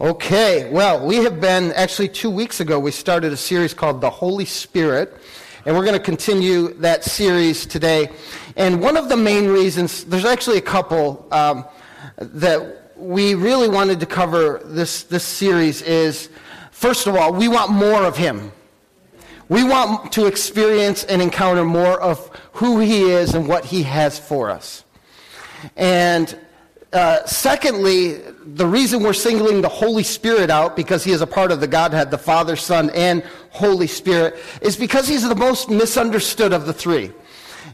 Okay, well, we have been, actually, two weeks ago, we started a series called The Holy Spirit, and we're going to continue that series today. And one of the main reasons, there's actually a couple um, that we really wanted to cover this, this series is, first of all, we want more of Him. We want to experience and encounter more of who He is and what He has for us. And uh, secondly, the reason we're singling the Holy Spirit out, because he is a part of the Godhead, the Father, Son, and Holy Spirit, is because he's the most misunderstood of the three.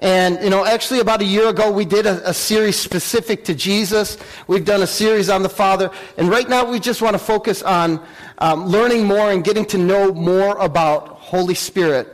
And, you know, actually about a year ago, we did a, a, series specific to Jesus. We've done a series on the Father. And right now, we just want to focus on um, learning more and getting to know more about Holy Spirit.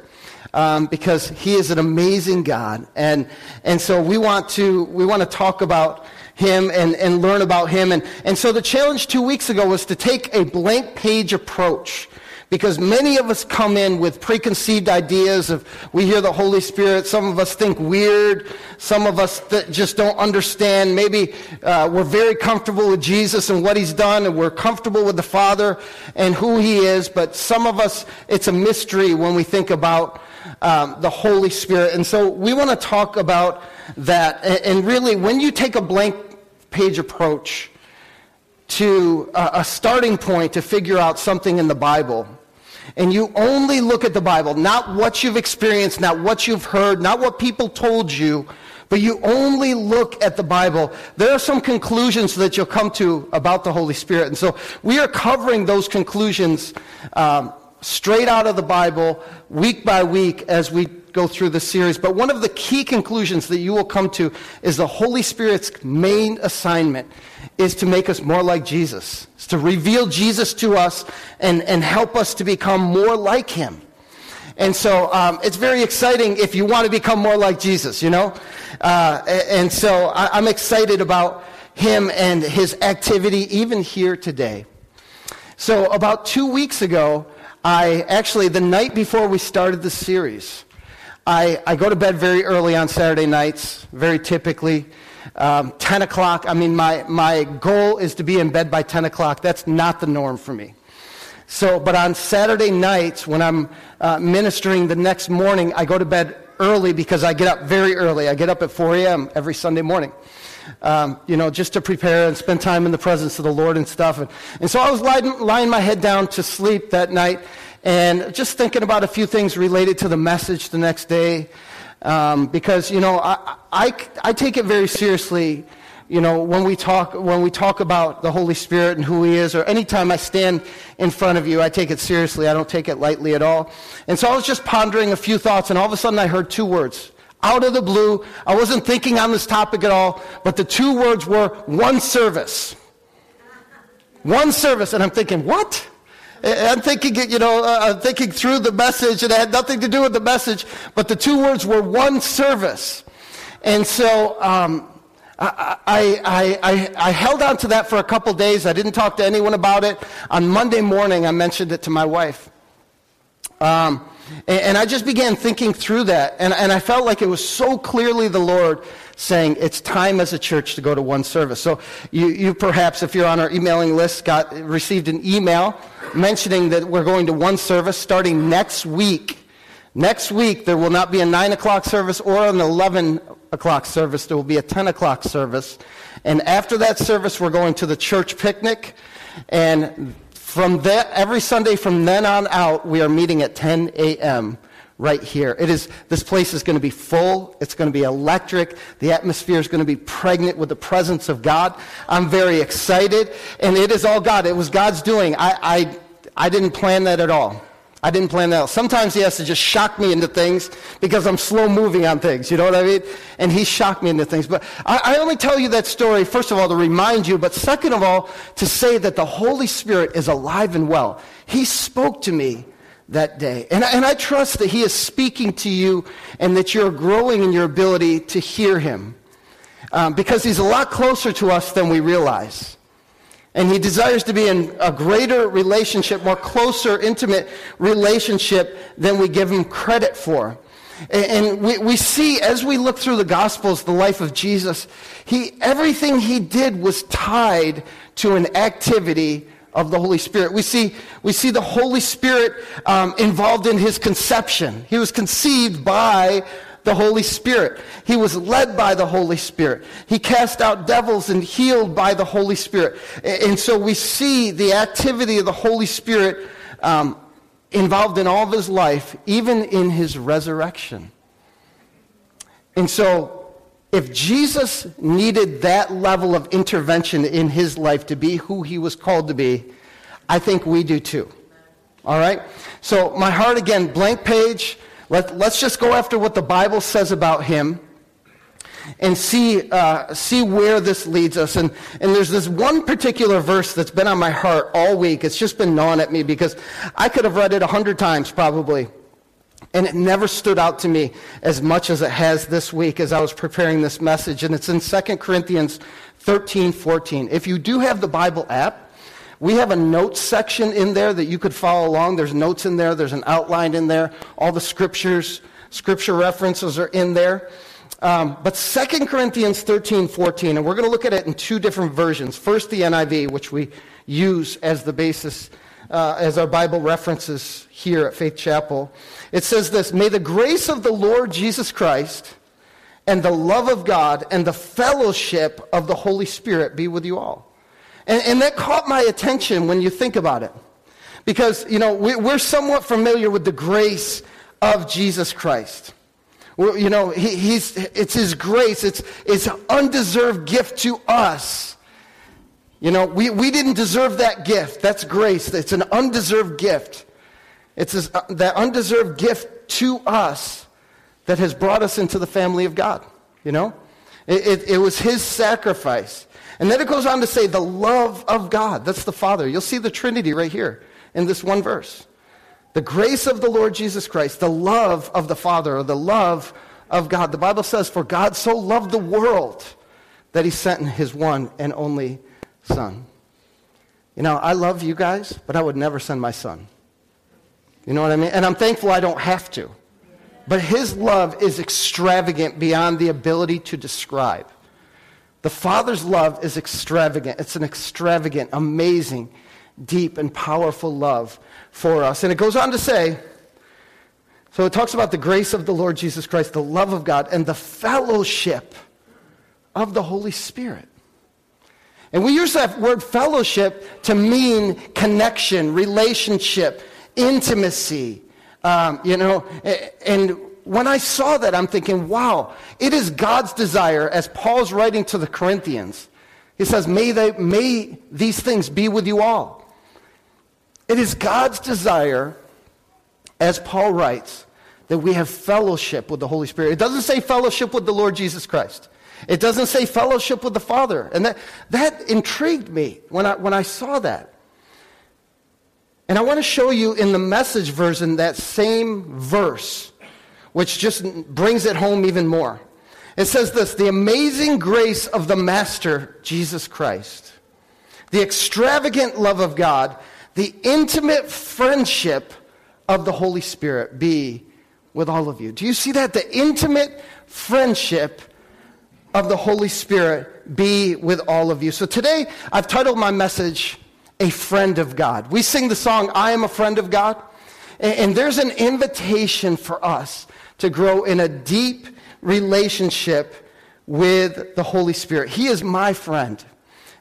Um, because he is an amazing God. And, and so we want to, we want to talk about him and, and learn about him. And, and so the challenge two weeks ago was to take a blank page approach. Because many of us come in with preconceived ideas of, we hear the Holy Spirit, some of us think weird, some of us that just don't understand. Maybe uh, we're very comfortable with Jesus and what he's done, and we're comfortable with the Father and who he is, but some of us, it's a mystery when we think about um, the Holy Spirit. And so we want to talk about that. And really, when you take a blank page approach to a starting point to figure out something in the Bible, and you only look at the Bible, not what you've experienced, not what you've heard, not what people told you, but you only look at the Bible, there are some conclusions that you'll come to about the Holy Spirit. And so we are covering those conclusions um, straight out of the Bible, week by week, as we go through the series. But one of the key conclusions that you will come to is the Holy Spirit's main assignment is to make us more like Jesus. It's to reveal Jesus to us and, and help us to become more like him. And so um, it's very exciting if you want to become more like Jesus, you know? Uh, and so I, I'm excited about him and his activity even here today. So about two weeks ago, I actually, the night before we started the series, I, I go to bed very early on Saturday nights, very typically. Um, 10 o'clock, I mean, my, my goal is to be in bed by 10 o'clock. That's not the norm for me. So, but on Saturday nights, when I'm uh, ministering the next morning, I go to bed early because I get up very early. I get up at 4 a.m. every Sunday morning. Um, you know, just to prepare and spend time in the presence of the Lord and stuff. And, and so I was lying, lying my head down to sleep that night, and just thinking about a few things related to the message the next day. Um, because, you know, I, I, I take it very seriously you know, when we talk when we talk about the Holy Spirit and who He is, or anytime I stand in front of you, I take it seriously. I don't take it lightly at all. And so I was just pondering a few thoughts, and all of a sudden I heard two words out of the blue. I wasn't thinking on this topic at all, but the two words were one service. One service, and I'm thinking, what? I'm thinking, you know, uh, I'm thinking through the message, and it had nothing to do with the message, but the two words were one service. And so um, I, I, I, I, held on to that for a couple days. I didn't talk to anyone about it. On Monday morning, I mentioned it to my wife. Um, and, and, I just began thinking through that, and, and I felt like it was so clearly the Lord saying it's time as a church to go to one service. So you, you perhaps, if you're on our emailing list, got received an email mentioning that we're going to one service starting next week. Next week, there will not be a 9 o'clock service or an 11 o'clock service. There will be a 10 o'clock service. And after that service, we're going to the church picnic. And from that, every Sunday from then on out, we are meeting at 10 a.m right here. It is, this place is going to be full. It's going to be electric. The atmosphere is going to be pregnant with the presence of God. I'm very excited. And it is all God. It was God's doing. I, I, I didn't plan that at all. I didn't plan that. Sometimes he has to just shock me into things because I'm slow moving on things. You know what I mean? And he shocked me into things. But I, I, only tell you that story, first of all, to remind you, but second of all, to say that the Holy Spirit is alive and well. He spoke to me that day. And, and I trust that He is speaking to you and that you're growing in your ability to hear Him. Um, because He's a lot closer to us than we realize. And He desires to be in a greater relationship, more closer, intimate relationship than we give Him credit for. And we, we see as we look through the Gospels, the life of Jesus, he, everything he did was tied to an activity of the Holy Spirit. We see, we see the Holy Spirit um, involved in his conception. He was conceived by the Holy Spirit. He was led by the Holy Spirit. He cast out devils and healed by the Holy Spirit. And so we see the activity of the Holy Spirit um, involved in all of his life, even in his resurrection. And so if Jesus needed that level of intervention in his life to be who he was called to be, I think we do too. All right? So, my heart again, blank page. Let, let's just go after what the Bible says about him and see, uh, see where this leads us. And, and there's this one particular verse that's been on my heart all week. It's just been gnawing at me because I could have read it a hundred times probably. And it never stood out to me as much as it has this week as I was preparing this message. And it's in 2 Corinthians 13, 14. If you do have the Bible app, we have a notes section in there that you could follow along. There's notes in there, there's an outline in there. All the scriptures, scripture references are in there. Um, but 2 Corinthians 13, 14, and we're going to look at it in two different versions. First, the NIV, which we use as the basis, uh, as our Bible references here at Faith Chapel. It says this May the grace of the Lord Jesus Christ and the love of God and the fellowship of the Holy Spirit be with you all. And, and that caught my attention when you think about it. Because, you know, we, we're somewhat familiar with the grace of Jesus Christ. We're, you know, he, he's, it's His grace, it's, it's an undeserved gift to us. You know, we, we didn't deserve that gift. That's grace. It's an undeserved gift. It's uh, that undeserved gift to us that has brought us into the family of God. You know? It, it, it, was his sacrifice. And then it goes on to say the love of God. That's the Father. You'll see the Trinity right here in this one verse. The grace of the Lord Jesus Christ, the love of the Father, or the love of God. The Bible says, For God so loved the world that he sent his one and only Son. You know, I love you guys, but I would never send my son. You know what I mean? And I'm thankful I don't have to. But his love is extravagant beyond the ability to describe. The Father's love is extravagant. It's an extravagant, amazing, deep, and powerful love for us. And it goes on to say, so it talks about the grace of the Lord Jesus Christ, the love of God, and the fellowship of the Holy Spirit. And we use that word fellowship to mean connection, relationship, intimacy. Um, you know, and when I saw that, I'm thinking, wow, it is God's desire, as Paul's writing to the Corinthians. He says, may, they, may these things be with you all. It is God's desire, as Paul writes, that we have fellowship with the Holy Spirit. It doesn't say fellowship with the Lord Jesus Christ. It doesn't say fellowship with the Father. And that, that intrigued me when I, when I saw that. And I want to show you in the message version that same verse, which just brings it home even more. It says this The amazing grace of the Master, Jesus Christ, the extravagant love of God, the intimate friendship of the Holy Spirit be with all of you. Do you see that? The intimate friendship of the Holy Spirit be with all of you. So today, I've titled my message, a friend of God. We sing the song, I am a friend of God. And, there's an invitation for us to grow in a deep relationship with the Holy Spirit. He is my friend.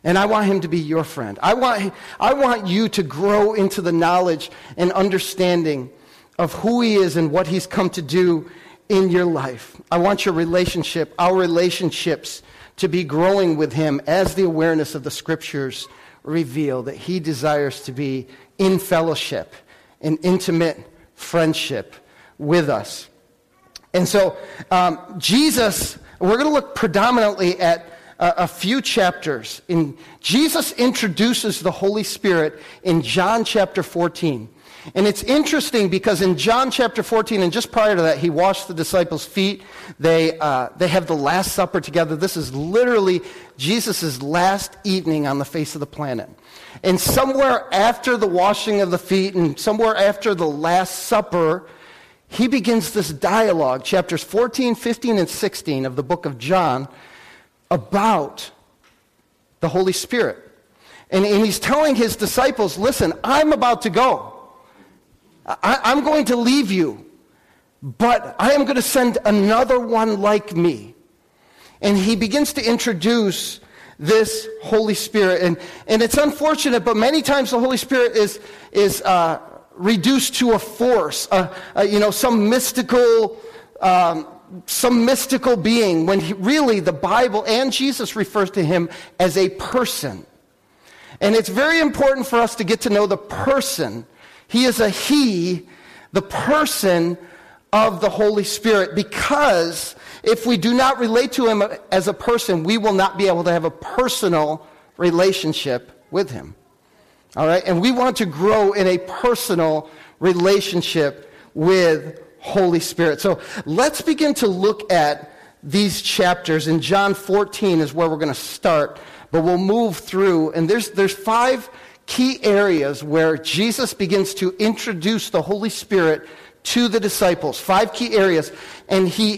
And I want him to be your friend. I want, I want you to grow into the knowledge and understanding of who he is and what he's come to do in your life. I want your relationship, our relationships, to be growing with him as the awareness of the scriptures reveal that he desires to be in fellowship, in intimate friendship with us. And so, um, Jesus, we're going to look predominantly at a, a few chapters. In, Jesus introduces the Holy Spirit in John chapter 14. And it's interesting because in John chapter 14, and just prior to that, he washed the disciples' feet. They, uh, they have the Last Supper together. This is literally Jesus' last evening on the face of the planet. And somewhere after the washing of the feet and somewhere after the Last Supper, he begins this dialogue, chapters 14, 15, and 16 of the book of John, about the Holy Spirit. And, and he's telling his disciples, listen, I'm about to go. I, I'm going to leave you, but I am going to send another one like me. And he begins to introduce this Holy Spirit. And, and it's unfortunate, but many times the Holy Spirit is, is uh, reduced to a force, uh, uh, you know, some mystical, um, some mystical being, when he, really the Bible and Jesus refers to him as a person. And it's very important for us to get to know the person. He is a he, the person of the Holy Spirit, because if we do not relate to him as a person, we will not be able to have a personal relationship with him. All right? And we want to grow in a personal relationship with Holy Spirit. So let's begin to look at these chapters. In John 14 is where we're going to start, but we'll move through. And there's, there's five key areas where Jesus begins to introduce the Holy Spirit to the disciples. Five key areas. And he